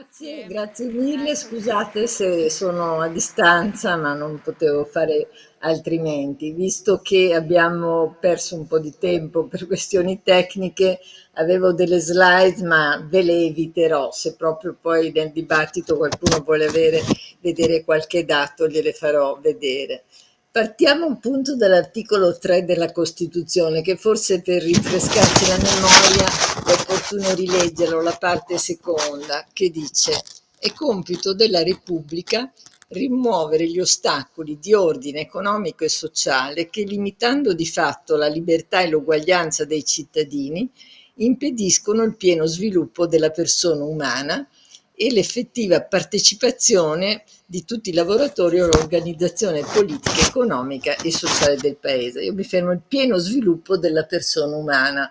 Grazie, grazie mille. Scusate se sono a distanza, ma non potevo fare altrimenti. Visto che abbiamo perso un po' di tempo per questioni tecniche, avevo delle slide, ma ve le eviterò. Se proprio poi nel dibattito qualcuno vuole avere, vedere qualche dato, gliele farò vedere. Partiamo appunto dall'articolo 3 della Costituzione, che forse per rinfrescarci la memoria è opportuno rileggerlo, la parte seconda, che dice è compito della Repubblica rimuovere gli ostacoli di ordine economico e sociale che, limitando di fatto la libertà e l'uguaglianza dei cittadini, impediscono il pieno sviluppo della persona umana e l'effettiva partecipazione di tutti i lavoratori all'organizzazione politica, economica e sociale del paese. Io mi fermo il pieno sviluppo della persona umana.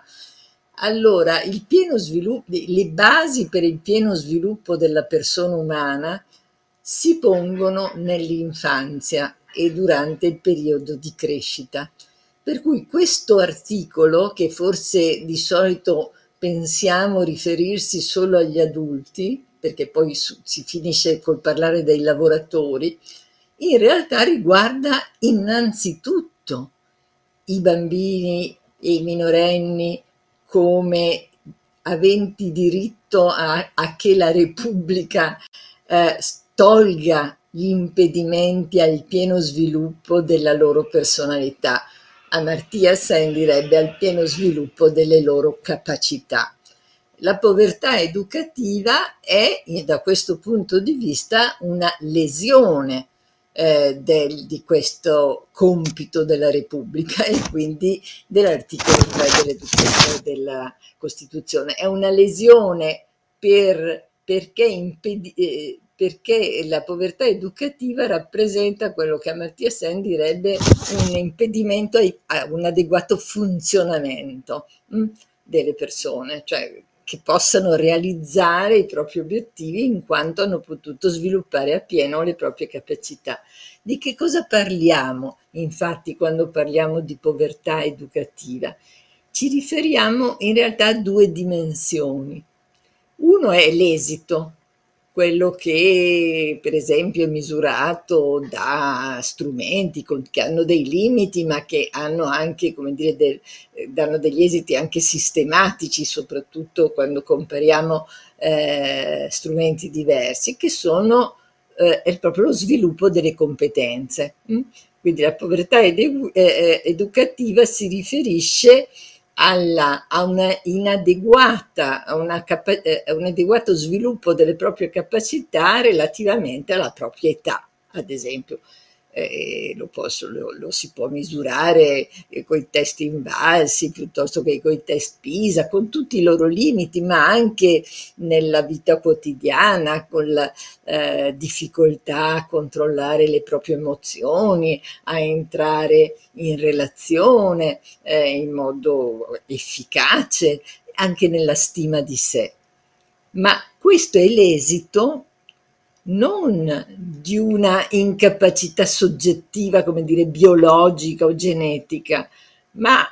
Allora, sviluppo, le basi per il pieno sviluppo della persona umana si pongono nell'infanzia e durante il periodo di crescita. Per cui questo articolo, che forse di solito pensiamo riferirsi solo agli adulti, perché poi si finisce col parlare dei lavoratori, in realtà riguarda innanzitutto i bambini e i minorenni come aventi diritto a, a che la Repubblica eh, tolga gli impedimenti al pieno sviluppo della loro personalità. Amartya Sen direbbe al pieno sviluppo delle loro capacità la povertà educativa è da questo punto di vista una lesione eh, del, di questo compito della Repubblica e quindi dell'articolo 3 della Costituzione. È una lesione per, perché, impedi, eh, perché la povertà educativa rappresenta quello che Amartya Sen direbbe un impedimento a un adeguato funzionamento mh, mm, delle persone, cioè che possano realizzare i propri obiettivi in quanto hanno potuto sviluppare appieno le proprie capacità. Di che cosa parliamo, infatti, quando parliamo di povertà educativa? Ci riferiamo in realtà a due dimensioni. Uno è l'esito, quello che per esempio è misurato da strumenti che hanno dei limiti ma che hanno anche, come dire, del, danno degli esiti anche sistematici, soprattutto quando compariamo eh, strumenti diversi, che sono eh, proprio lo sviluppo delle competenze. Mm? Quindi la povertà edu- eh, educativa si riferisce alla, a, una inadeguata, a, una capa- eh, a un adeguato sviluppo delle proprie capacità relativamente alla propria età, ad esempio eh, lo, posso, lo, lo, si può misurare eh, con i test invalsi piuttosto che con i test PISA, con tutti i loro limiti, ma anche nella vita quotidiana, con la eh, difficoltà a controllare le proprie emozioni, a entrare in relazione eh, in modo efficace, anche nella stima di sé. Ma questo è l'esito non di una incapacità soggettiva, come dire, biologica o genetica, ma,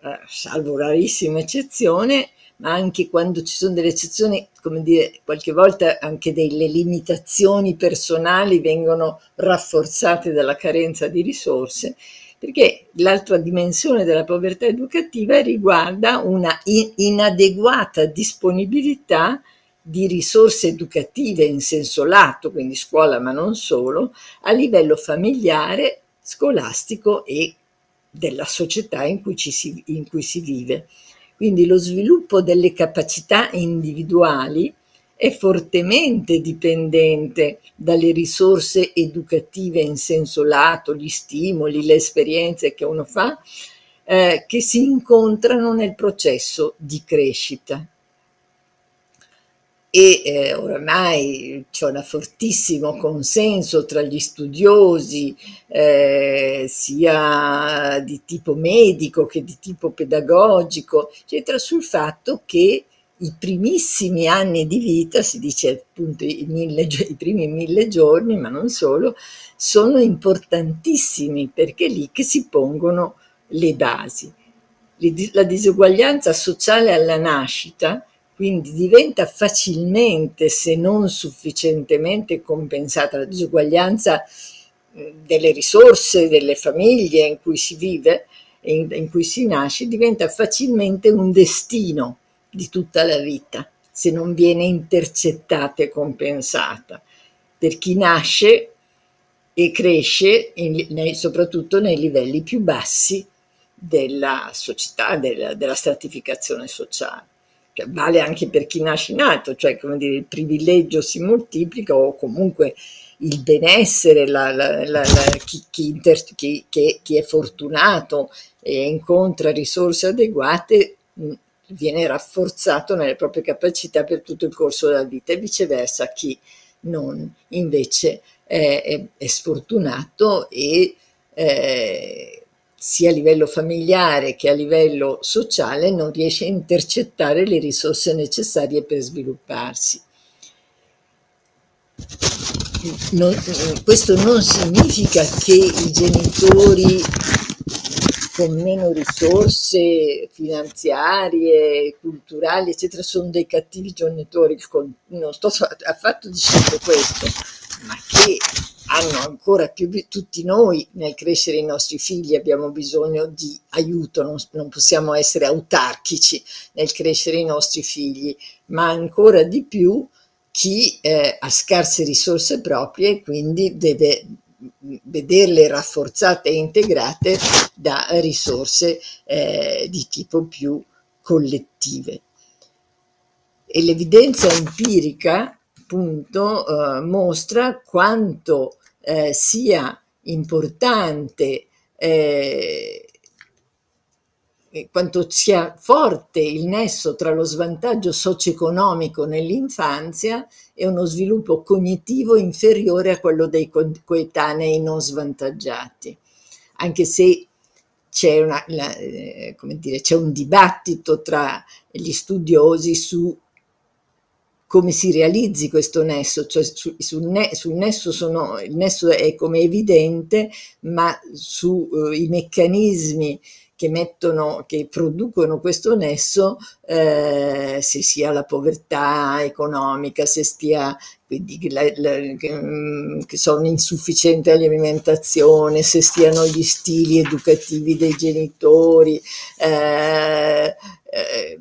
eh, salvo rarissima eccezione, ma anche quando ci sono delle eccezioni, come dire, qualche volta anche delle limitazioni personali vengono rafforzate dalla carenza di risorse, perché l'altra dimensione della povertà educativa riguarda una inadeguata disponibilità di risorse educative in senso lato, quindi scuola ma non solo, a livello familiare, scolastico e della società in cui, si, in cui si vive. Quindi lo sviluppo delle capacità individuali è fortemente dipendente dalle risorse educative in senso lato, gli stimoli, le esperienze che uno fa, eh, che si incontrano nel processo di crescita e eh, oramai c'è un fortissimo consenso tra gli studiosi, eh, sia di tipo medico che di tipo pedagogico, eccetera, sul fatto che i primissimi anni di vita, si dice appunto i, mille, i primi mille giorni, ma non solo, sono importantissimi perché è lì che si pongono le basi. La disuguaglianza sociale alla nascita quindi diventa facilmente, se non sufficientemente compensata, la disuguaglianza eh, delle risorse delle famiglie in cui si vive, in, in cui si nasce, diventa facilmente un destino di tutta la vita, se non viene intercettata e compensata. Per chi nasce e cresce in, nei, soprattutto nei livelli più bassi della società, della, della stratificazione sociale cioè, vale anche per chi nasce in alto, cioè come dire, il privilegio si moltiplica o comunque il benessere, la, la, la, chi, chi, inter, chi, chi, è fortunato e incontra risorse adeguate viene rafforzato nelle proprie capacità per tutto il corso della vita e viceversa chi non invece è, è, è sfortunato e eh, sia a livello familiare che a livello sociale non riesce a intercettare le risorse necessarie per svilupparsi. Non, questo non significa che i genitori con meno risorse finanziarie, culturali, eccetera, sono dei cattivi genitori. Non sto affatto dicendo questo, ma che hanno ancora più, tutti noi nel crescere i nostri figli abbiamo bisogno di aiuto, non, non, possiamo essere autarchici nel crescere i nostri figli, ma ancora di più chi eh, ha scarse risorse proprie quindi deve vederle rafforzate e integrate da risorse eh, di tipo più collettive. E l'evidenza empirica appunto eh, mostra quanto eh, sia importante eh, quanto sia forte il nesso tra lo svantaggio socio-economico nell'infanzia e uno sviluppo cognitivo inferiore a quello dei coetanei non svantaggiati. Anche se c'è, una, la, eh, dire, c'è un dibattito tra gli studiosi su come si realizzi questo nesso, cioè su, sul, ne, sul, nesso sono, il nesso è come evidente, ma sui uh, meccanismi che mettono, che producono questo nesso, eh, se sia la povertà economica, se stia quindi la, la, che, mm, sono insufficiente alimentazione, se stiano gli stili educativi dei genitori, eh, eh,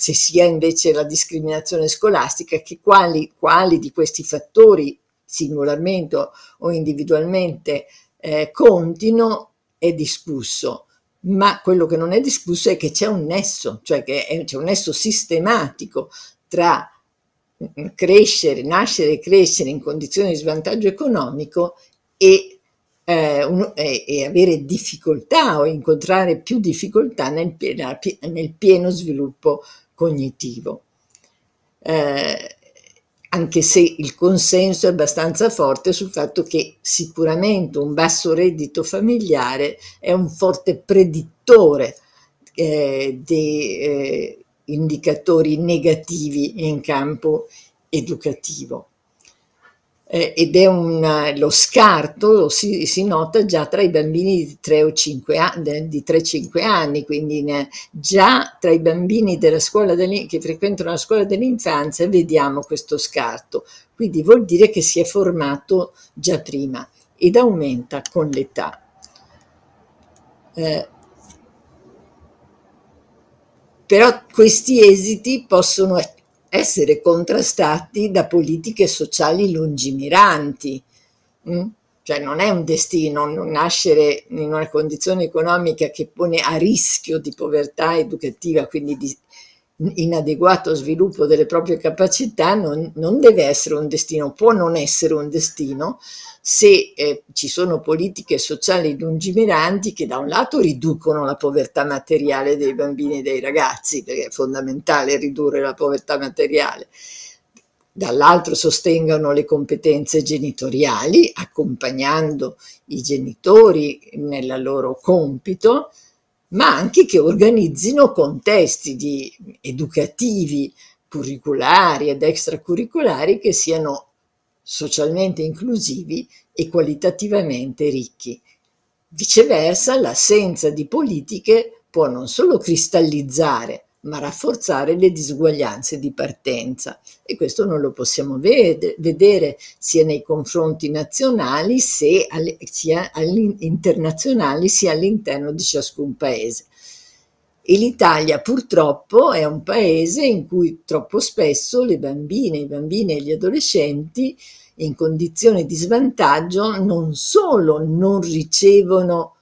se sia invece la discriminazione scolastica, che quali, quali di questi fattori singolarmente o individualmente eh, contino è discusso, ma quello che non è discusso è che c'è un nesso, cioè che è, c'è un nesso sistematico tra mm, crescere, nascere e crescere in condizioni di svantaggio economico e eh, un, e, e, avere difficoltà o incontrare più difficoltà nel, nel pieno sviluppo cognitivo. Eh, anche se il consenso è abbastanza forte sul fatto che sicuramente un basso reddito familiare è un forte predittore eh, dei eh, indicatori negativi in campo educativo eh, ed è un, lo scarto si, si, nota già tra i bambini di 3 o 5 anni, di 3-5 anni, quindi ne, già tra i bambini che frequentano la scuola dell'infanzia vediamo questo scarto, quindi vuol dire che si è formato già prima ed aumenta con l'età. Eh, però questi esiti possono essere contrastati da politiche sociali lungimiranti. Mm? Cioè non è un destino non nascere in una condizione economica che pone a rischio di povertà educativa, quindi di inadeguato sviluppo delle proprie capacità, non, non deve essere un destino, può non essere un destino, se eh, ci sono politiche sociali lungimiranti che da un lato riducono la povertà materiale dei bambini e dei ragazzi, perché è fondamentale ridurre la povertà materiale, dall'altro sostengano le competenze genitoriali, accompagnando i genitori nel loro compito, ma anche che organizzino contesti di, educativi, curriculari ed extracurriculari che siano socialmente inclusivi e qualitativamente ricchi. Viceversa, l'assenza di politiche può non solo cristallizzare ma rafforzare le disuguaglianze di partenza. E questo non lo possiamo ved- vedere sia nei confronti nazionali sia, sia internazionali sia all'interno di ciascun paese. E l'Italia purtroppo è un paese in cui troppo spesso le bambine, i bambini e gli adolescenti in condizioni di svantaggio non solo non ricevono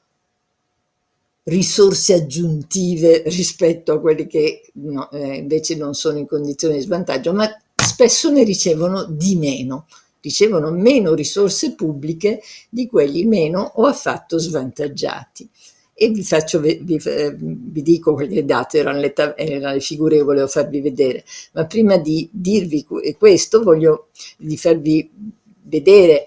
risorse aggiuntive rispetto a quelli che no, eh, invece non sono in condizioni di svantaggio, ma spesso ne ricevono di meno, ricevono meno risorse pubbliche di quelli meno o affatto svantaggiati. E vi, faccio, vi, vi dico quelle date, erano le, erano le, figure che volevo farvi vedere, ma prima di dirvi questo voglio di farvi vedere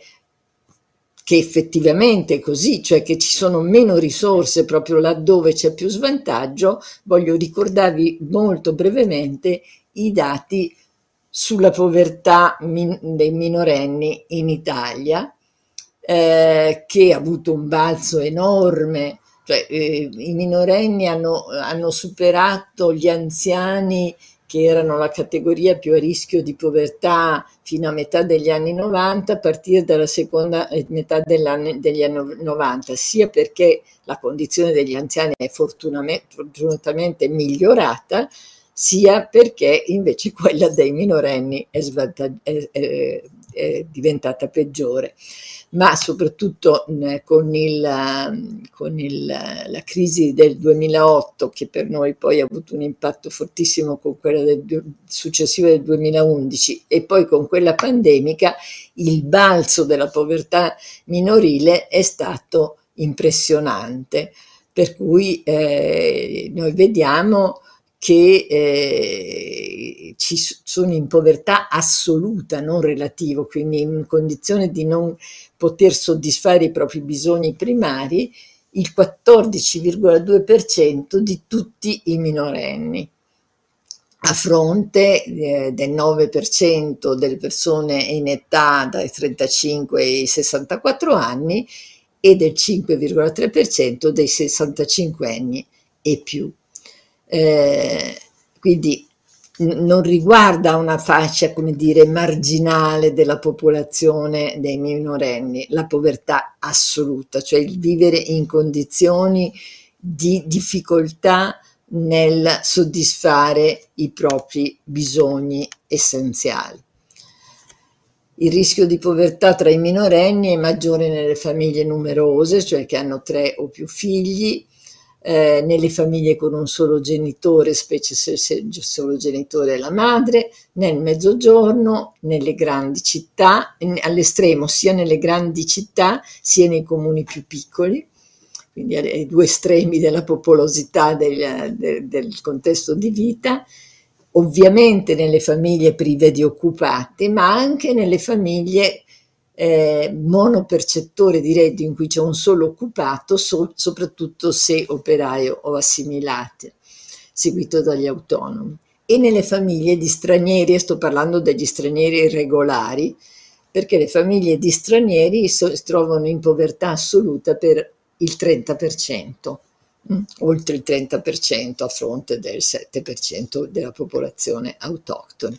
che effettivamente è così, cioè che ci sono meno risorse proprio laddove c'è più svantaggio, voglio ricordarvi molto brevemente i dati sulla povertà min- dei minorenni in Italia, eh, che ha avuto un balzo enorme, cioè eh, i minorenni hanno, hanno superato gli anziani che erano la categoria più a rischio di povertà fino a metà degli anni 90, a partire dalla seconda metà degli anni 90, sia perché la condizione degli anziani è fortunatamente migliorata, sia perché invece quella dei minorenni è, è, è diventata peggiore ma soprattutto con, il, con il, la crisi del 2008, che per noi poi ha avuto un impatto fortissimo con quella del, successiva del 2011 e poi con quella pandemica, il balzo della povertà minorile è stato impressionante. Per cui eh, noi vediamo che eh, ci sono in povertà assoluta, non relativo, quindi in condizione di non poter soddisfare i propri bisogni primari, il 14,2% di tutti i minorenni, a fronte eh, del 9% delle persone in età dai 35 ai 64 anni e del 5,3% dei 65 anni e più. Eh, quindi non riguarda una fascia, come dire, marginale della popolazione dei minorenni, la povertà assoluta, cioè il vivere in condizioni di difficoltà nel soddisfare i propri bisogni essenziali. Il rischio di povertà tra i minorenni è maggiore nelle famiglie numerose, cioè che hanno tre o più figli, eh, nelle famiglie con un solo genitore, specie se, il solo genitore è la madre, nel mezzogiorno, nelle grandi città, all'estremo sia nelle grandi città sia nei comuni più piccoli, quindi ai due estremi della popolosità del, del, del contesto di vita, ovviamente nelle famiglie prive di occupati, ma anche nelle famiglie eh, monopercettore di reddito in cui c'è un solo occupato, so, soprattutto se operaio o assimilate, seguito dagli autonomi. E nelle famiglie di stranieri, e sto parlando degli stranieri irregolari, perché le famiglie di stranieri si trovano in povertà assoluta per il 30%, mh? Mm, oltre il 30% a fronte del 7% della popolazione autoctona.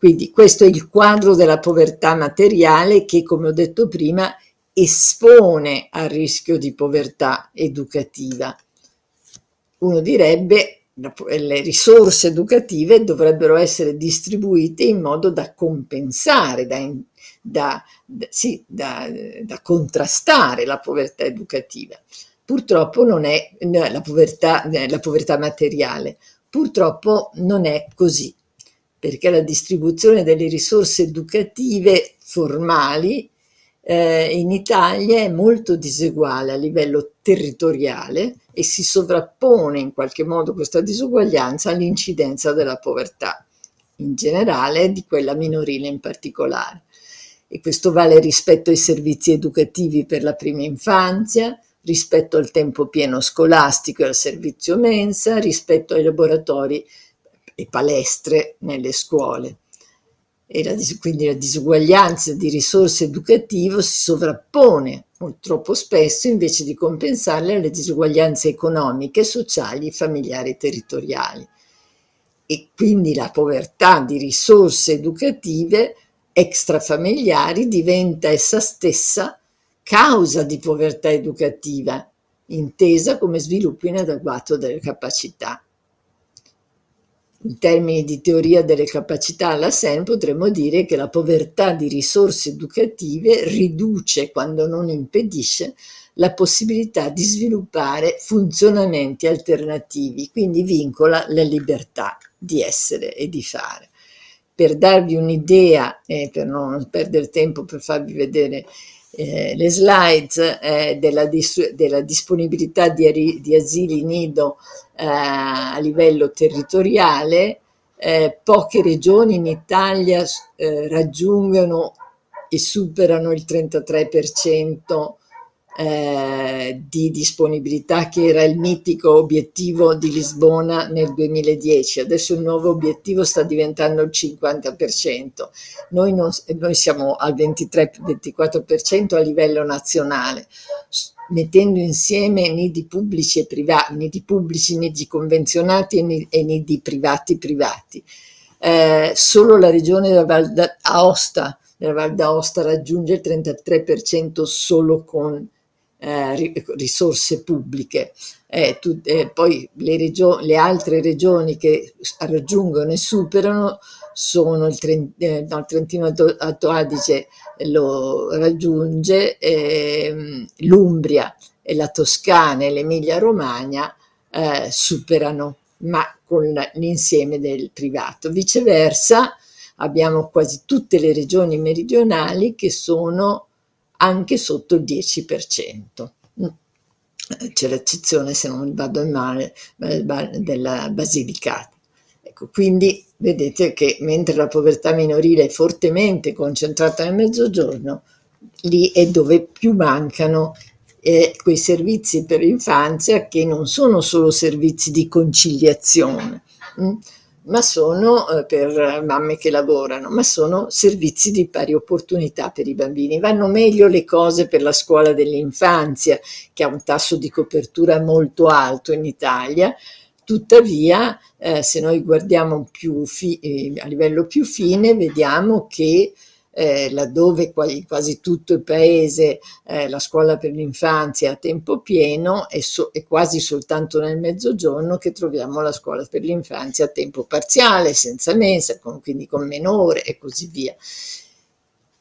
Quindi questo è il quadro della povertà materiale che, come ho detto prima, espone al rischio di povertà educativa. Uno direbbe che le risorse educative dovrebbero essere distribuite in modo da compensare, da, da, da, sì, da contrastare la povertà educativa. Purtroppo non è la povertà, la povertà materiale. Purtroppo non è così perché la distribuzione delle risorse educative formali eh, in Italia è molto diseguale a livello territoriale e si sovrappone in qualche modo questa disuguaglianza all'incidenza della povertà in generale e di quella minorile in particolare. E questo vale rispetto ai servizi educativi per la prima infanzia, rispetto al tempo pieno scolastico e al servizio mensa, rispetto ai laboratori e palestre nelle scuole. E la, quindi la disuguaglianza di risorse educative si sovrappone troppo spesso invece di compensarle alle disuguaglianze economiche, sociali, familiari e territoriali. e quindi la povertà di risorse educative extrafamiliari diventa essa stessa causa di povertà educativa, intesa come sviluppo inadeguato delle capacità. In termini di teoria delle capacità alla SEN potremmo dire che la povertà di risorse educative riduce, quando non impedisce, la possibilità di sviluppare funzionamenti alternativi, quindi vincola la libertà di essere e di fare. Per darvi un'idea e per non perdere tempo per farvi vedere eh, le slides eh, della, dis- della, disponibilità di, di asili nido eh, a livello territoriale, eh, poche regioni in Italia eh, raggiungono e superano il 33% eh, di disponibilità che era il mitico obiettivo di Lisbona nel 2010. Adesso il nuovo obiettivo sta diventando il 50%. Noi, non, noi siamo al 23-24% a livello nazionale mettendo insieme nidi pubblici e privati, nidi pubblici, nidi convenzionati e, nidi privati privati. Eh, solo la regione della Val d'Aosta, della Val d'Aosta raggiunge il 33% solo con eh, risorse pubbliche. Eh, tu, eh, poi le, regio- le, altre regioni che raggiungono e superano sono il, Trent- eh, no, il Trentino Alto Adige lo raggiunge, ehm, l'Umbria e la Toscana e l'Emilia Romagna eh, superano, ma con l'insieme del privato. Viceversa abbiamo quasi tutte le regioni meridionali che sono anche sotto il 10%. Mm. C'è l'eccezione, se non vado in male, della Basilicata. Ecco, quindi vedete che mentre la povertà minorile è fortemente concentrata nel mezzogiorno, lì è dove più mancano eh, quei servizi per l'infanzia che non sono solo servizi di conciliazione, mh? Ma sono eh, per mamme che lavorano, ma sono servizi di pari opportunità per i bambini. Vanno meglio le cose per la scuola dell'infanzia, che ha un tasso di copertura molto alto in Italia, tuttavia eh, se noi guardiamo fi- eh, a livello più fine vediamo che eh, laddove quasi, quasi, tutto il paese eh, la scuola per l'infanzia a tempo pieno è, so, è, quasi soltanto nel mezzogiorno che troviamo la scuola per l'infanzia a tempo parziale, senza mensa, con, quindi con meno e così via.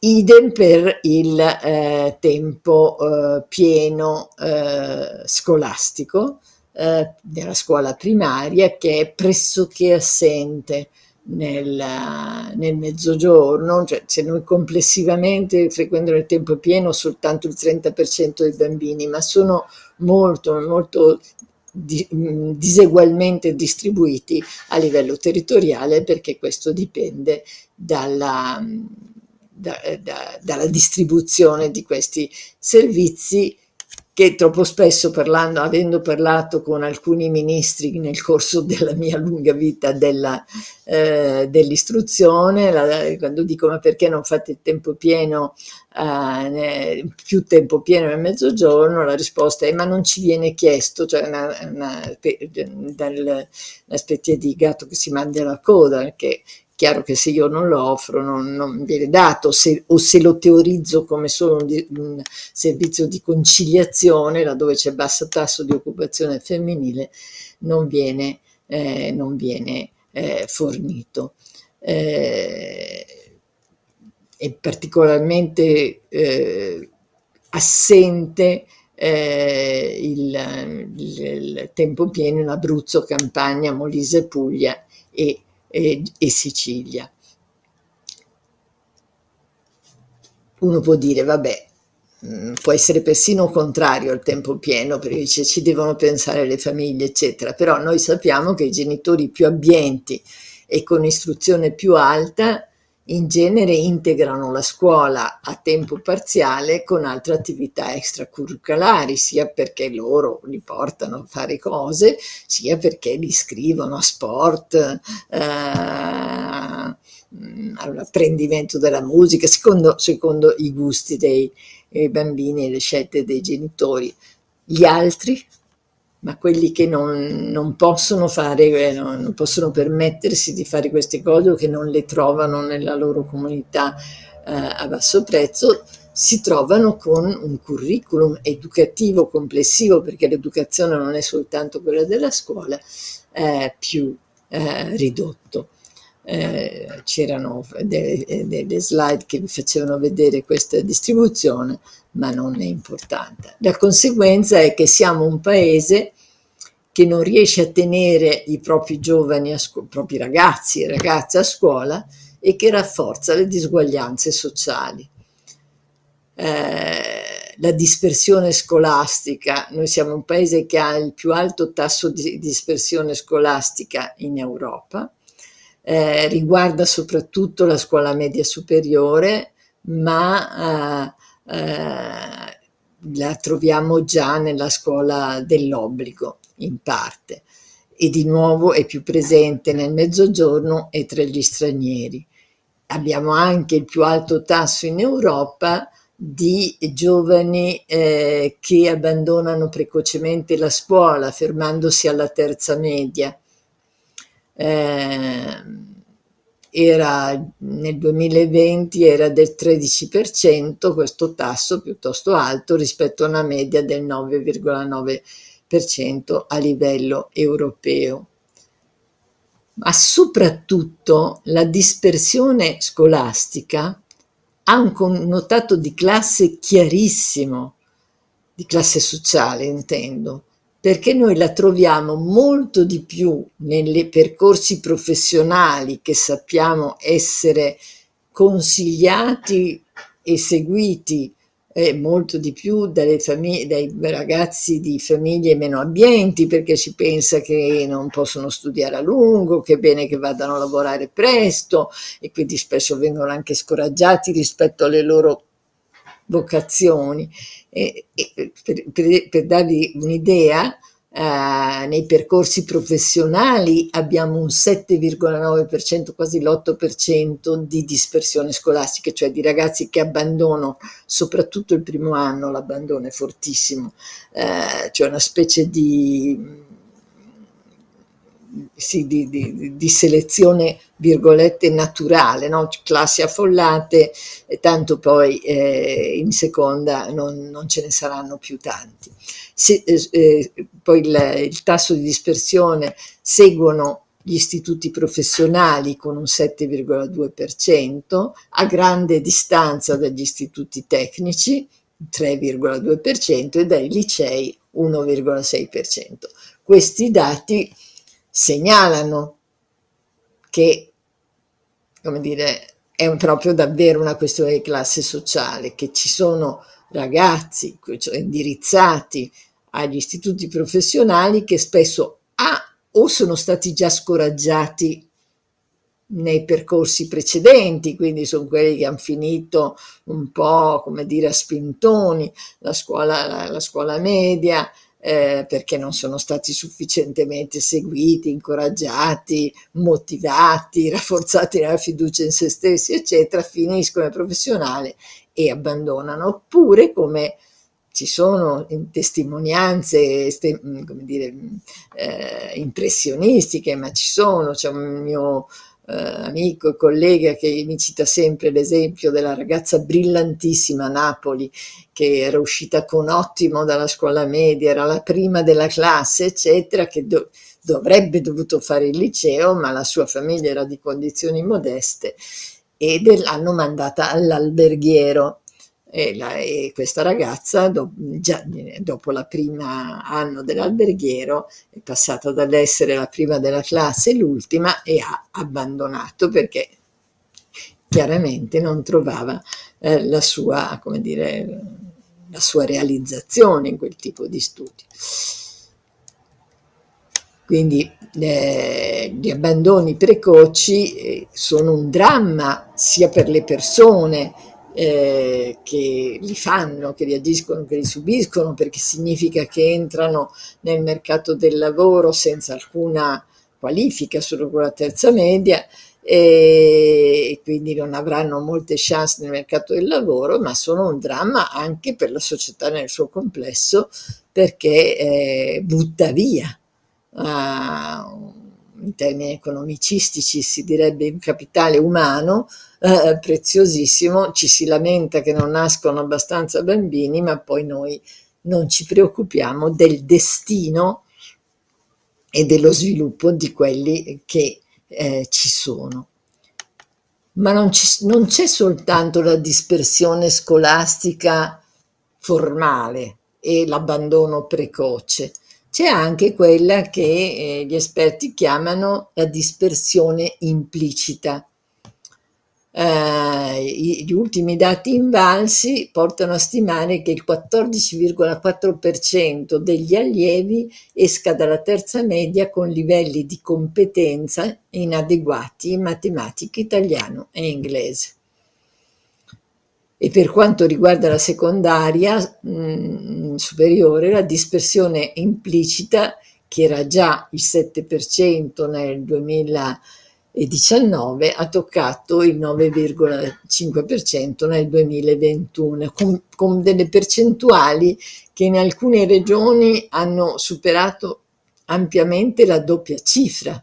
Idem per il eh, tempo eh, pieno eh, scolastico eh, della scuola primaria che è pressoché assente nel, nel mezzogiorno, cioè se noi complessivamente frequentano il tempo pieno soltanto il 30% dei bambini, ma sono molto, molto di, disegualmente distribuiti a livello territoriale perché questo dipende dalla, da, da, dalla distribuzione di questi servizi che troppo spesso parlando, avendo parlato con alcuni ministri nel corso della mia lunga vita della, eh, dell'istruzione, la, quando dico ma perché non fate il tempo pieno, eh, più tempo pieno nel mezzogiorno, la risposta è ma non ci viene chiesto, cioè una, una, una, specie di gatto che si manda la coda, perché chiaro che se io non lo offro non, non viene dato, se, o se lo teorizzo come solo un, un, servizio di conciliazione, laddove c'è basso tasso di occupazione femminile, non viene, eh, non viene eh, fornito. Eh, è particolarmente eh, assente eh, il, il, il, tempo pieno in Abruzzo, Campania, Molise, Puglia e e, e Sicilia. Uno può dire, vabbè, mm, può essere persino contrario al tempo pieno, perché dice ci devono pensare le famiglie, eccetera, però noi sappiamo che i genitori più abbienti e con istruzione più alta in genere integrano la scuola a tempo parziale con altre attività extracurricolari, sia perché loro li portano a fare cose, sia perché li iscrivono a sport, eh, all'apprendimento della musica, secondo, secondo i gusti dei, dei bambini e le scelte dei genitori. Gli altri ma quelli che non, non possono fare, eh, non possono permettersi di fare queste cose o che non le trovano nella loro comunità eh, a basso prezzo, si trovano con un curriculum educativo complessivo, perché l'educazione non è soltanto quella della scuola, eh, più eh, ridotto. Eh, c'erano delle, delle, slide che vi facevano vedere questa distribuzione, ma non è importante. La conseguenza è che siamo un paese che non riesce a tenere i propri giovani, i propri ragazzi e ragazze a scuola e che rafforza le disuguaglianze sociali. Eh, la dispersione scolastica, noi siamo un paese che ha il più alto tasso di dispersione scolastica in Europa, eh, riguarda soprattutto la scuola media superiore, ma eh, eh la troviamo già nella scuola dell'obbligo in parte e di nuovo è più presente nel mezzogiorno e tra gli stranieri. Abbiamo anche il più alto tasso in Europa di giovani eh, che abbandonano precocemente la scuola, fermandosi alla terza media. Eh, era, nel 2020 era del 13%, questo tasso piuttosto alto rispetto a una media del 9,9% a livello europeo. Ma soprattutto la dispersione scolastica ha un connotato di classe chiarissimo, di classe sociale intendo, perché noi la troviamo molto di più nei percorsi professionali che sappiamo essere consigliati e seguiti eh, molto di più famig- dai ragazzi di famiglie meno abbienti perché si pensa che non possono studiare a lungo, che è bene che vadano a lavorare presto e quindi spesso vengono anche scoraggiati rispetto alle loro vocazioni. E, per, per, per darvi un'idea, eh, nei percorsi professionali abbiamo un 7,9%, quasi l'8% di dispersione scolastica, cioè di ragazzi che abbandonano, soprattutto il primo anno l'abbandono è fortissimo, eh, cioè una specie di sì, di, di, di, selezione virgolette naturale, no? classi affollate, e tanto poi eh, in seconda non, non, ce ne saranno più tanti. Se, eh, eh, poi il, il, tasso di dispersione seguono gli istituti professionali con un 7,2%, a grande distanza dagli istituti tecnici, 3,2%, e dai licei 1,6%. Questi dati segnalano che, come dire, è proprio davvero una questione di classe sociale, che ci sono ragazzi indirizzati agli istituti professionali che spesso A o sono stati già scoraggiati nei percorsi precedenti, quindi sono quelli che hanno finito un po' come dire a spintoni la scuola, la, la scuola media, eh, perché non sono stati sufficientemente seguiti, incoraggiati, motivati, rafforzati nella fiducia in se stessi, eccetera, finiscono il professionale e abbandonano. Oppure come ci sono testimonianze come dire, eh, impressionistiche, ma ci sono, c'è un mio eh, amico e collega che mi cita sempre l'esempio della ragazza brillantissima a Napoli che era uscita con ottimo dalla scuola media, era la prima della classe, eccetera, che do- dovrebbe dovuto fare il liceo, ma la sua famiglia era di condizioni modeste e l'hanno mandata all'alberghiero e, la, e questa ragazza, do, già dopo la prima anno dell'alberghiero, è passata dall'essere la prima della classe l'ultima e ha abbandonato perché chiaramente non trovava eh, la, sua, come dire, la sua realizzazione in quel tipo di studi. Quindi eh, gli abbandoni precoci eh, sono un dramma sia per le persone eh, che li fanno, che reagiscono, che li subiscono, perché significa che entrano nel mercato del lavoro senza alcuna qualifica, solo con la terza media, e quindi non avranno molte chance nel mercato del lavoro, ma sono un dramma anche per la società nel suo complesso, perché eh, butta via. Uh, in termini economicistici si direbbe un capitale umano eh, preziosissimo, ci si lamenta che non nascono abbastanza bambini, ma poi noi non ci preoccupiamo del destino e dello sviluppo di quelli che eh, ci sono. Ma non, c'è soltanto la dispersione scolastica formale e l'abbandono precoce, c'è anche quella che eh, gli esperti chiamano la dispersione implicita. Eh, gli ultimi dati invalsi portano a stimare che il 14,4% degli allievi esca dalla terza media con livelli di competenza inadeguati in matematica, italiano e inglese. E per quanto riguarda la secondaria mh, mm, superiore, la dispersione implicita, che era già il 7% nel 2019, ha toccato il 9,5% nel 2021, con, con delle percentuali che in alcune regioni hanno superato ampiamente la doppia cifra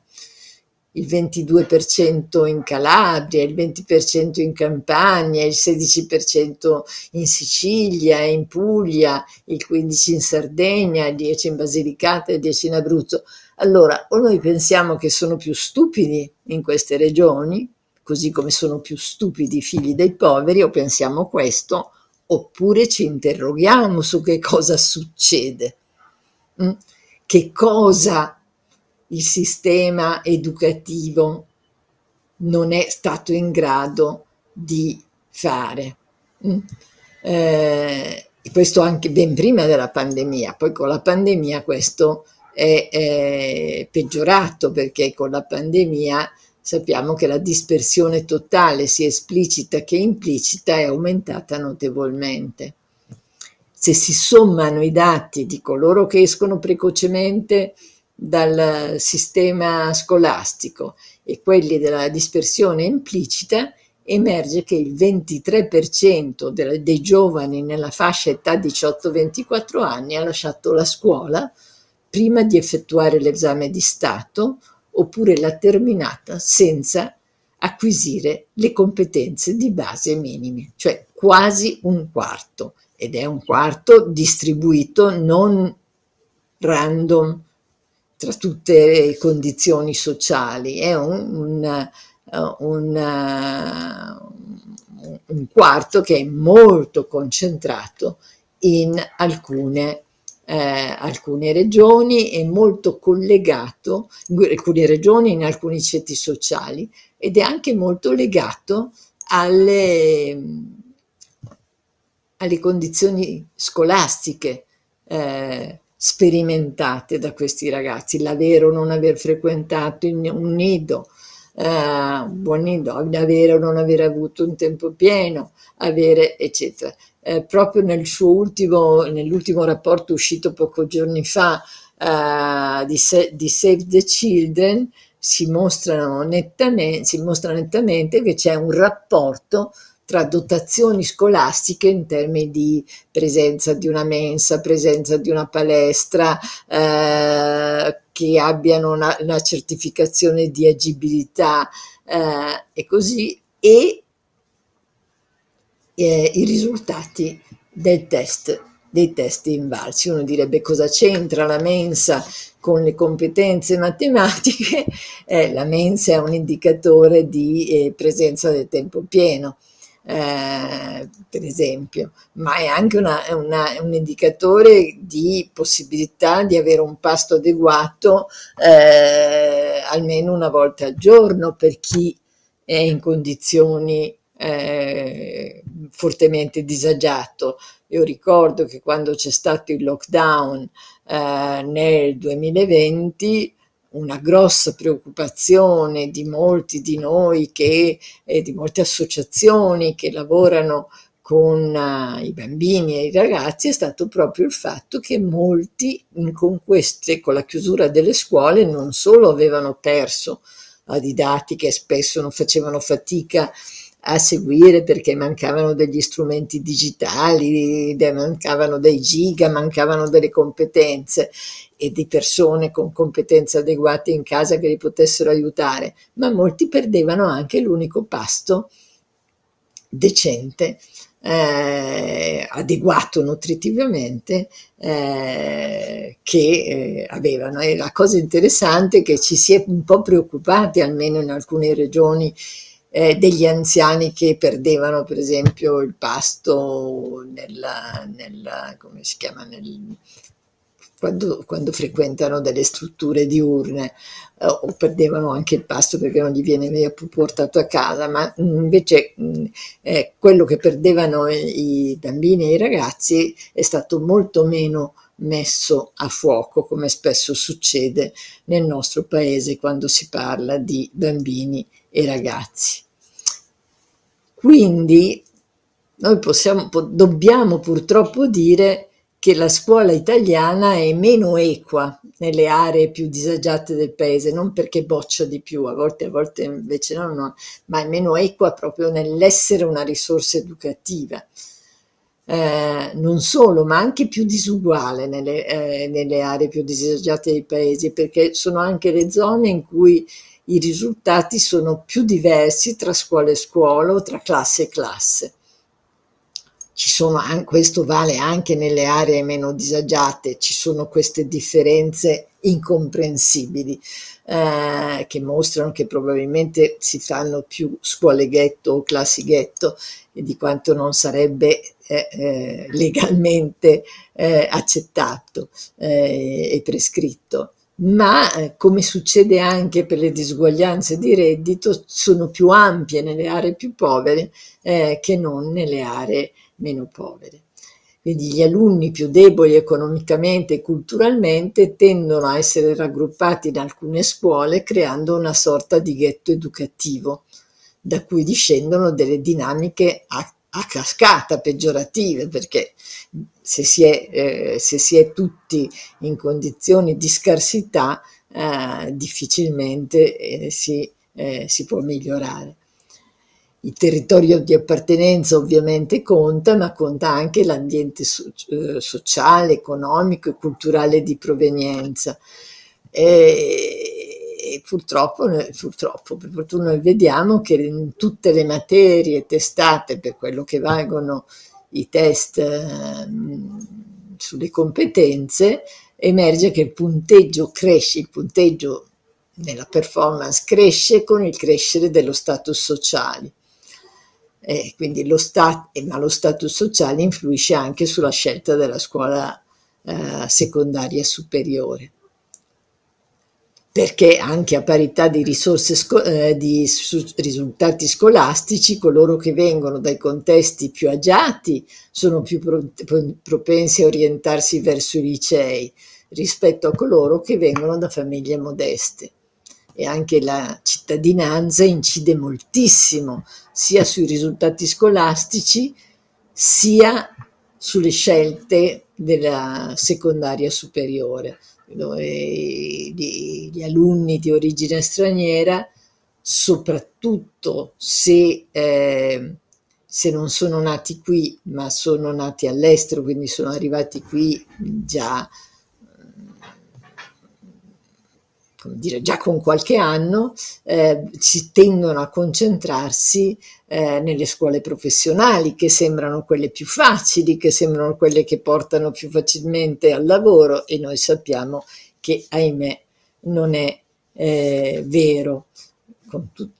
il 22% in Calabria, il 20% in Campania, il 16% in Sicilia, in Puglia, il 15% in Sardegna, il 10% in Basilicata e il 10% in Abruzzo. Allora, o noi pensiamo che sono più stupidi in queste regioni, così come sono più stupidi i figli dei poveri, o pensiamo questo, oppure ci interroghiamo su che cosa succede. Mm? Che cosa il sistema educativo non è stato in grado di fare. Mm. Eh, questo anche ben prima della pandemia, poi con la pandemia questo è, è peggiorato perché con la pandemia sappiamo che la dispersione totale, sia esplicita che implicita, è aumentata notevolmente. Se si sommano i dati di coloro che escono precocemente dal sistema scolastico e quelli della dispersione implicita, emerge che il 23% de- dei giovani nella fascia età 18-24 anni ha lasciato la scuola prima di effettuare l'esame di Stato oppure l'ha terminata senza acquisire le competenze di base minime, cioè quasi un quarto, ed è un quarto distribuito non random tra tutte le condizioni sociali, è un, un, un, un quarto che è molto concentrato in alcune, eh, alcune regioni e molto collegato, in alcune regioni, in alcuni ceti sociali ed è anche molto legato alle, alle condizioni scolastiche. Eh, sperimentate da questi ragazzi, l'avere o non aver frequentato un nido, eh, buon nido, avere o non aver avuto un tempo pieno, avere eccetera. Eh, proprio nel suo ultimo, nell'ultimo rapporto uscito pochi giorni fa eh, di, di, Save the Children si, mostrano nettamente, si mostra nettamente che c'è un rapporto tra dotazioni scolastiche in termini di presenza di una mensa, presenza di una palestra, eh, che abbiano una, una, certificazione di agibilità eh, e così, e eh, i risultati del test, dei test invalsi. Uno direbbe cosa c'entra la mensa con le competenze matematiche? Eh, la mensa è un indicatore di eh, presenza del tempo pieno eh, per esempio, ma è anche una, una, un indicatore di possibilità di avere un pasto adeguato eh, almeno una volta al giorno per chi è in condizioni eh, fortemente disagiato. Io ricordo che quando c'è stato il lockdown eh, nel 2020 una grossa preoccupazione di molti di noi che, e di molte associazioni che lavorano con uh, i bambini e i ragazzi è stato proprio il fatto che molti con queste, con la chiusura delle scuole, non solo avevano perso la didattica e spesso non facevano fatica a seguire perché mancavano degli strumenti digitali, mancavano dei giga, mancavano delle competenze e di persone con competenze adeguate in casa che li potessero aiutare, ma molti perdevano anche l'unico pasto decente eh, adeguato nutritivamente eh, che eh, avevano. E la cosa interessante è che ci si è un po' preoccupati, almeno in alcune regioni, eh, degli anziani che perdevano per esempio il pasto nella, nella come si chiama, nel, quando, quando, frequentano delle strutture diurne eh, o perdevano anche il pasto perché non gli viene portato a casa, ma invece eh, quello che perdevano i bambini e i ragazzi è stato molto meno messo a fuoco, come spesso succede nel nostro paese quando si parla di bambini e ragazzi. Quindi noi possiamo, dobbiamo purtroppo dire che la scuola italiana è meno equa nelle aree più disagiate del paese, non perché boccia di più, a volte, a volte invece no, no, ma è meno equa proprio nell'essere una risorsa educativa. Eh, non solo, ma anche più disuguale nelle, eh, nelle aree più disagiate dei paesi, perché sono anche le zone in cui i risultati sono più diversi tra scuola e scuola o tra classe e classe. Sono, questo vale anche nelle aree meno disagiate, ci sono queste differenze incomprensibili eh, che mostrano che probabilmente si fanno più scuole ghetto o classi ghetto di quanto non sarebbe eh, eh, legalmente eh, accettato eh, e prescritto ma eh, come succede anche per le disuguaglianze di reddito, sono più ampie nelle aree più povere eh, che non nelle aree meno povere. Quindi gli alunni più deboli economicamente e culturalmente tendono a essere raggruppati in alcune scuole creando una sorta di ghetto educativo, da cui discendono delle dinamiche a, cascata peggiorative, perché se si, è, eh, se si è tutti in condizioni di scarsità, eh, difficilmente eh, si, eh, si può migliorare. Il territorio di appartenenza ovviamente conta, ma conta anche l'ambiente so- eh, sociale, economico e culturale di provenienza. E, purtroppo, purtroppo, per fortuna noi vediamo che in tutte le materie testate per quello che valgono i test eh, sulle competenze, emerge che il punteggio cresce, il punteggio nella performance cresce con il crescere dello status sociale. Eh, quindi lo stat- ma lo status sociale influisce anche sulla scelta della scuola eh, secondaria superiore perché anche a parità di risorse eh, di su- risultati scolastici coloro che vengono dai contesti più agiati sono più pro- propensi a orientarsi verso i licei rispetto a coloro che vengono da famiglie modeste. E anche la cittadinanza incide moltissimo sia sui risultati scolastici sia sulle scelte della secondaria superiore, dove gli, alunni di origine straniera, soprattutto se, eh, se non sono nati qui, ma sono nati all'estero, quindi sono arrivati qui già dire, già con qualche anno eh, si tendono a concentrarsi eh, nelle scuole professionali che sembrano quelle più facili, che sembrano quelle che portano più facilmente al lavoro e noi sappiamo che ahimè non è eh, vero.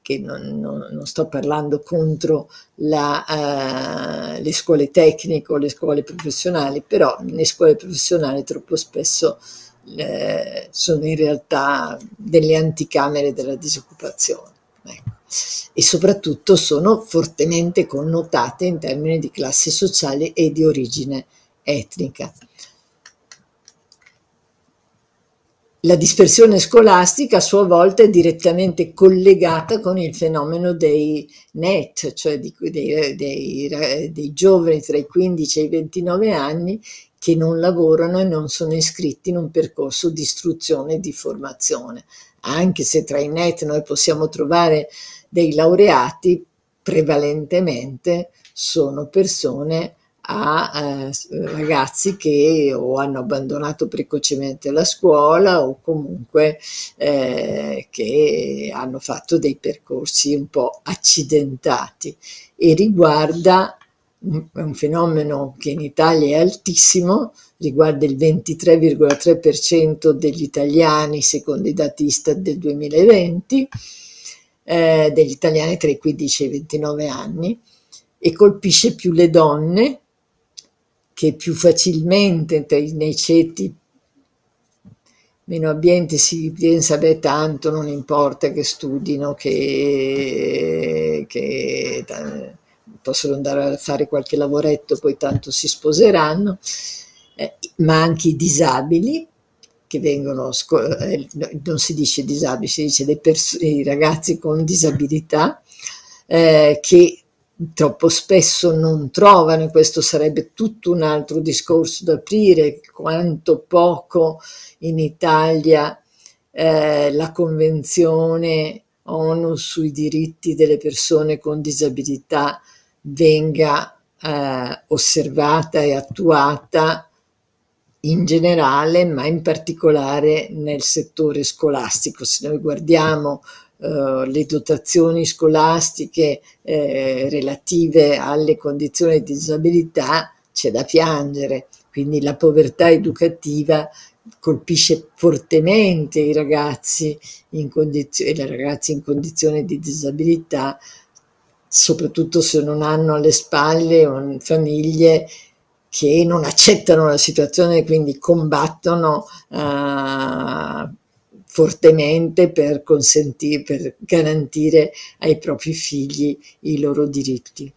Che non, non, non, sto parlando contro la, uh, le scuole tecniche o le scuole professionali, però le scuole professionali troppo spesso eh, sono in realtà delle anticamere della disoccupazione. Ecco. E soprattutto sono fortemente connotate in termini di classe sociale e di origine etnica. La dispersione scolastica a sua volta è direttamente collegata con il fenomeno dei net, cioè di, dei, dei, dei, giovani tra i 15 e i 29 anni che non lavorano e non sono iscritti in un percorso di istruzione e di formazione. Anche se tra i net noi possiamo trovare dei laureati, prevalentemente sono persone a eh, ragazzi che o hanno abbandonato precocemente la scuola o comunque eh, che hanno fatto dei percorsi un po' accidentati e riguarda è un fenomeno che in Italia è altissimo, riguarda il 23,3% degli italiani secondo i dati Istat del 2020, eh, degli italiani tra i 15 e i 29 anni e colpisce più le donne che più facilmente nei ceti meno abbienti si pensa, beh, tanto non importa che studino, che, che possono andare a fare qualche lavoretto, poi tanto si sposeranno, eh, ma anche i disabili, che vengono, eh, non si dice disabili, si dice i ragazzi con disabilità, eh, che troppo spesso non trovano, e questo sarebbe tutto un altro discorso da aprire, quanto poco in Italia eh, la Convenzione ONU sui diritti delle persone con disabilità venga eh, osservata e attuata in generale, ma in particolare nel settore scolastico. Se noi guardiamo Uh, le dotazioni scolastiche eh, relative alle condizioni di disabilità c'è da piangere, quindi la povertà educativa colpisce fortemente i ragazzi in condizioni, le ragazze in condizioni di disabilità, soprattutto se non hanno alle spalle famiglie che non accettano la situazione e quindi combattono uh, fortemente per, per garantire ai propri figli i loro diritti.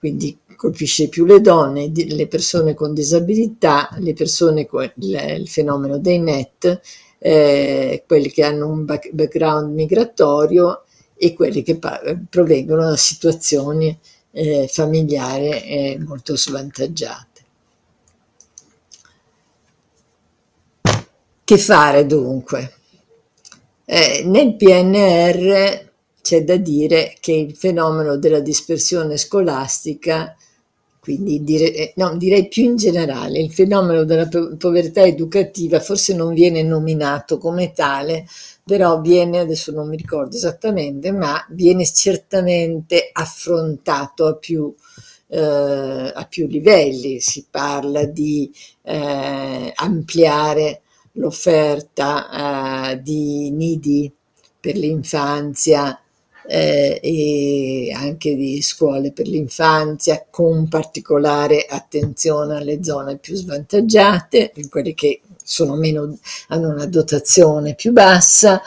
Quindi colpisce più le donne, le persone con disabilità, le persone con il fenomeno dei net, eh, quelli che hanno un background migratorio e quelli che provengono da situazioni eh, familiari eh, molto svantaggiate. Che fare dunque? Eh, nel PNR c'è da dire che il fenomeno della dispersione scolastica, quindi dire, eh, no, direi più in generale, il fenomeno della povertà educativa forse non viene nominato come tale, però viene, adesso non mi ricordo esattamente, ma viene certamente affrontato a più, eh, a più livelli. Si parla di eh, ampliare l'offerta eh, di nidi per l'infanzia eh, e anche di scuole per l'infanzia con particolare attenzione alle zone più svantaggiate, quelle che meno, hanno una dotazione più bassa.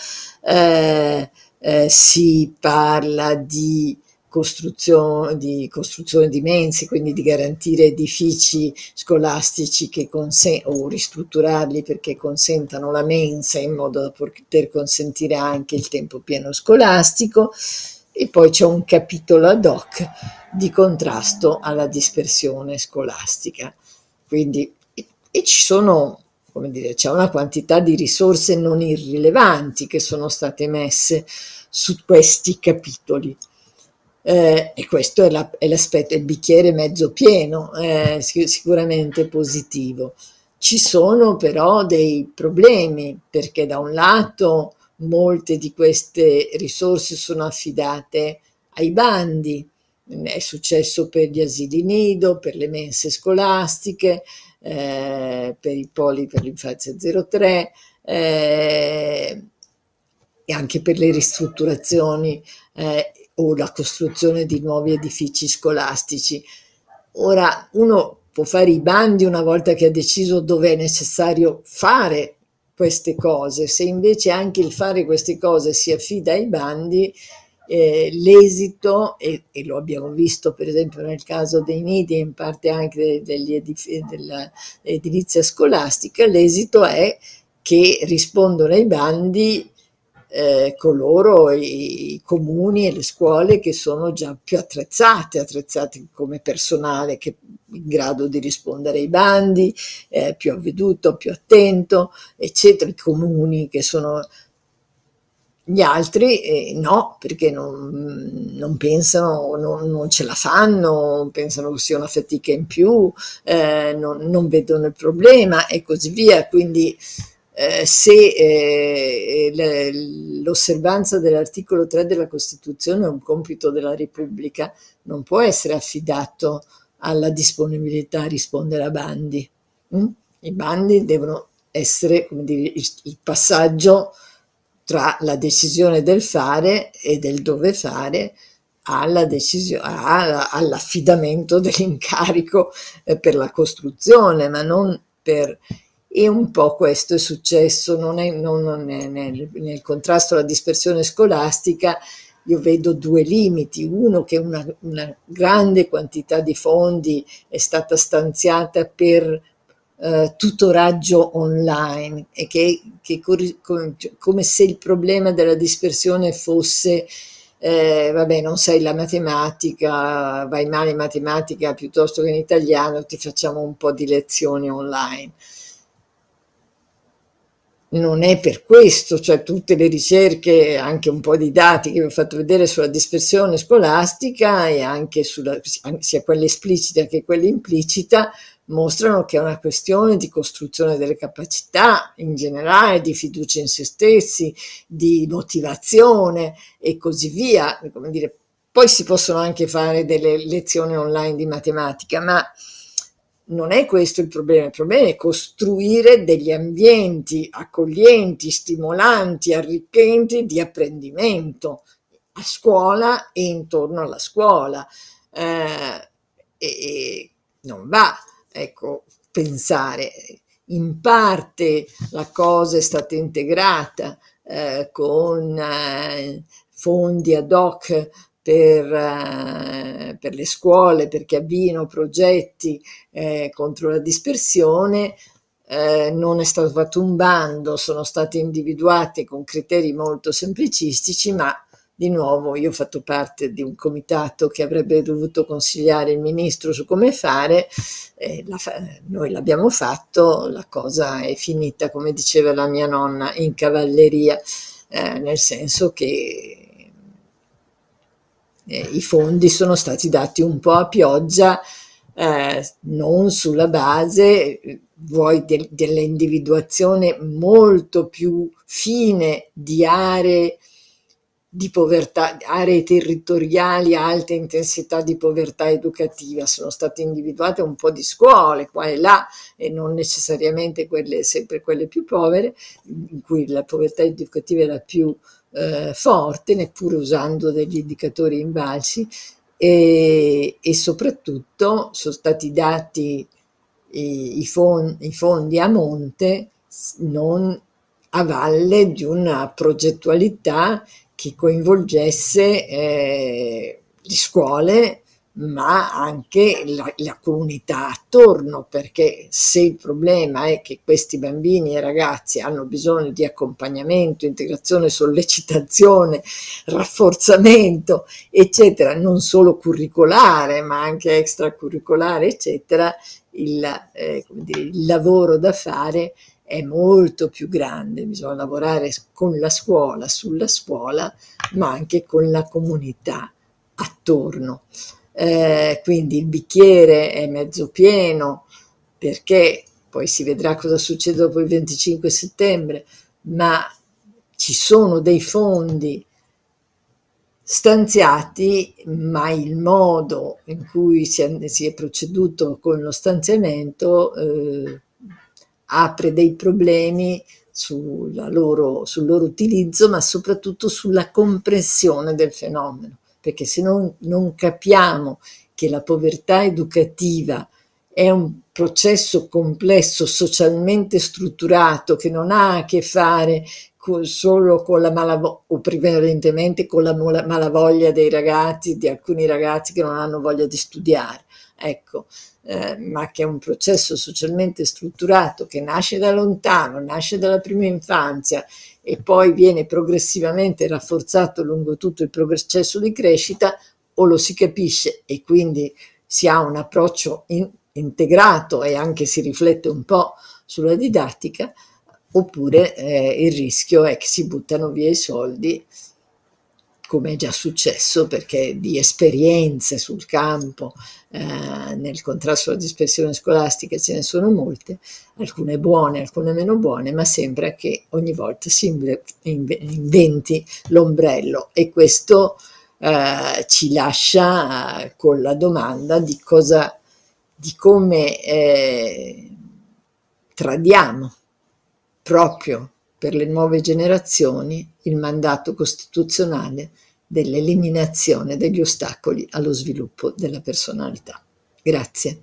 Eh, eh, si parla di costruzione di, costruzione di mensi, quindi di garantire edifici scolastici che consen- o ristrutturarli perché consentano la mensa in modo da poter consentire anche il tempo pieno scolastico e poi c'è un capitolo ad hoc di contrasto alla dispersione scolastica. Quindi, e, e ci sono, come dire, c'è una quantità di risorse non irrilevanti che sono state messe su questi capitoli. Eh, e questo è, la, è, l'aspetto, il bicchiere mezzo pieno, eh, sicuramente positivo. Ci sono però dei problemi perché da un lato molte di queste risorse sono affidate ai bandi, è successo per gli asili nido, per le mense scolastiche, eh, per i poli per l'infanzia 03 eh, e anche per le ristrutturazioni eh, o la costruzione di nuovi edifici scolastici. Ora uno può fare i bandi una volta che ha deciso dove è necessario fare queste cose, se invece anche il fare queste cose si affida ai bandi, eh, l'esito, e, e, lo abbiamo visto per esempio nel caso dei nidi e in parte anche edif- dell'edilizia scolastica, l'esito è che rispondono ai bandi eh, coloro, i, i, comuni e le scuole che sono già più attrezzate, attrezzate come personale che in grado di rispondere ai bandi, eh, più avveduto, più attento, eccetera, i comuni che sono gli altri eh, no, perché non, non pensano, non, non, ce la fanno, pensano che sia una fatica in più, eh, non, non, vedono il problema e così via. Quindi eh, se eh, l'osservanza dell'articolo 3 della Costituzione è un compito della Repubblica, non può essere affidato alla disponibilità a rispondere a bandi. Mm? I bandi devono essere dire, il, il passaggio tra la decisione del fare e del dove fare alla decisione, all'affidamento dell'incarico eh, per la costruzione, ma non per... E un po' questo è successo, non è, non, non è nel, nel, contrasto alla dispersione scolastica, io vedo due limiti, uno che una, una grande quantità di fondi è stata stanziata per eh, tutoraggio online e che, che come, come se il problema della dispersione fosse eh, vabbè, non sai la matematica, vai male in matematica piuttosto che in italiano, ti facciamo un po' di lezioni online. Non è per questo, cioè tutte le ricerche, anche un po' di dati che vi ho fatto vedere sulla dispersione scolastica e anche sulla, sia quella esplicita che quella implicita, mostrano che è una questione di costruzione delle capacità in generale, di fiducia in se stessi, di motivazione e così via. Come dire, poi si possono anche fare delle lezioni online di matematica, ma non è questo il problema, il problema è costruire degli ambienti accoglienti, stimolanti, arricchenti di apprendimento a scuola e intorno alla scuola. Eh, e non va, ecco, pensare. In parte la cosa è stata integrata eh, con eh, fondi ad hoc per, eh, per, le scuole perché avviino progetti eh, contro la dispersione. Eh, non è stato fatto un bando, sono stati individuati con criteri molto semplicistici, ma di nuovo io ho fatto parte di un comitato che avrebbe dovuto consigliare il ministro su come fare, la fa- noi l'abbiamo fatto, la cosa è finita, come diceva la mia nonna, in cavalleria, eh, nel senso che eh, i fondi sono stati dati un po' a pioggia, eh, non sulla base vuoi de- dell'individuazione molto più fine di aree di povertà, aree territoriali a alta intensità di povertà educativa. Sono state individuate un po' di scuole qua e là e non necessariamente quelle, sempre quelle più povere, in cui la povertà educativa era più eh, forte, neppure usando degli indicatori invalsi, e, e soprattutto sono stati dati i, i, fondi, i fondi a monte non a valle di una progettualità che coinvolgesse eh, le scuole ma anche la, la, comunità attorno, perché se il problema è che questi bambini e ragazzi hanno bisogno di accompagnamento, integrazione, sollecitazione, rafforzamento, eccetera, non solo curricolare, ma anche extracurricolare, eccetera, il, eh, dire, il lavoro da fare è molto più grande, bisogna lavorare con la scuola, sulla scuola, ma anche con la comunità attorno. Eh, quindi il bicchiere è mezzo pieno perché poi si vedrà cosa succede dopo il 25 settembre, ma ci sono dei fondi stanziati, ma il modo in cui si è, si è proceduto con lo stanziamento eh, apre dei problemi loro, sul loro utilizzo, ma soprattutto sulla comprensione del fenomeno perché se non, non capiamo che la povertà educativa è un processo complesso, socialmente strutturato, che non ha a che fare con, solo con la malavoglia, o prevalentemente con la malavoglia dei ragazzi, di alcuni ragazzi che non hanno voglia di studiare. Ecco, eh, ma che è un processo socialmente strutturato che nasce da lontano, nasce dalla prima infanzia e poi viene progressivamente rafforzato lungo tutto il processo di crescita, o lo si capisce e quindi si ha un approccio in, integrato e anche si riflette un po' sulla didattica, oppure eh, il rischio è che si buttano via i soldi come è già successo, perché di esperienze sul campo eh, nel contrasto alla dispersione scolastica ce ne sono molte, alcune buone, alcune meno buone, ma sembra che ogni volta si inventi l'ombrello. E questo eh, ci lascia eh, con la domanda di cosa, di come eh, tradiamo proprio per le nuove generazioni il mandato costituzionale dell'eliminazione degli ostacoli allo sviluppo della personalità. Grazie.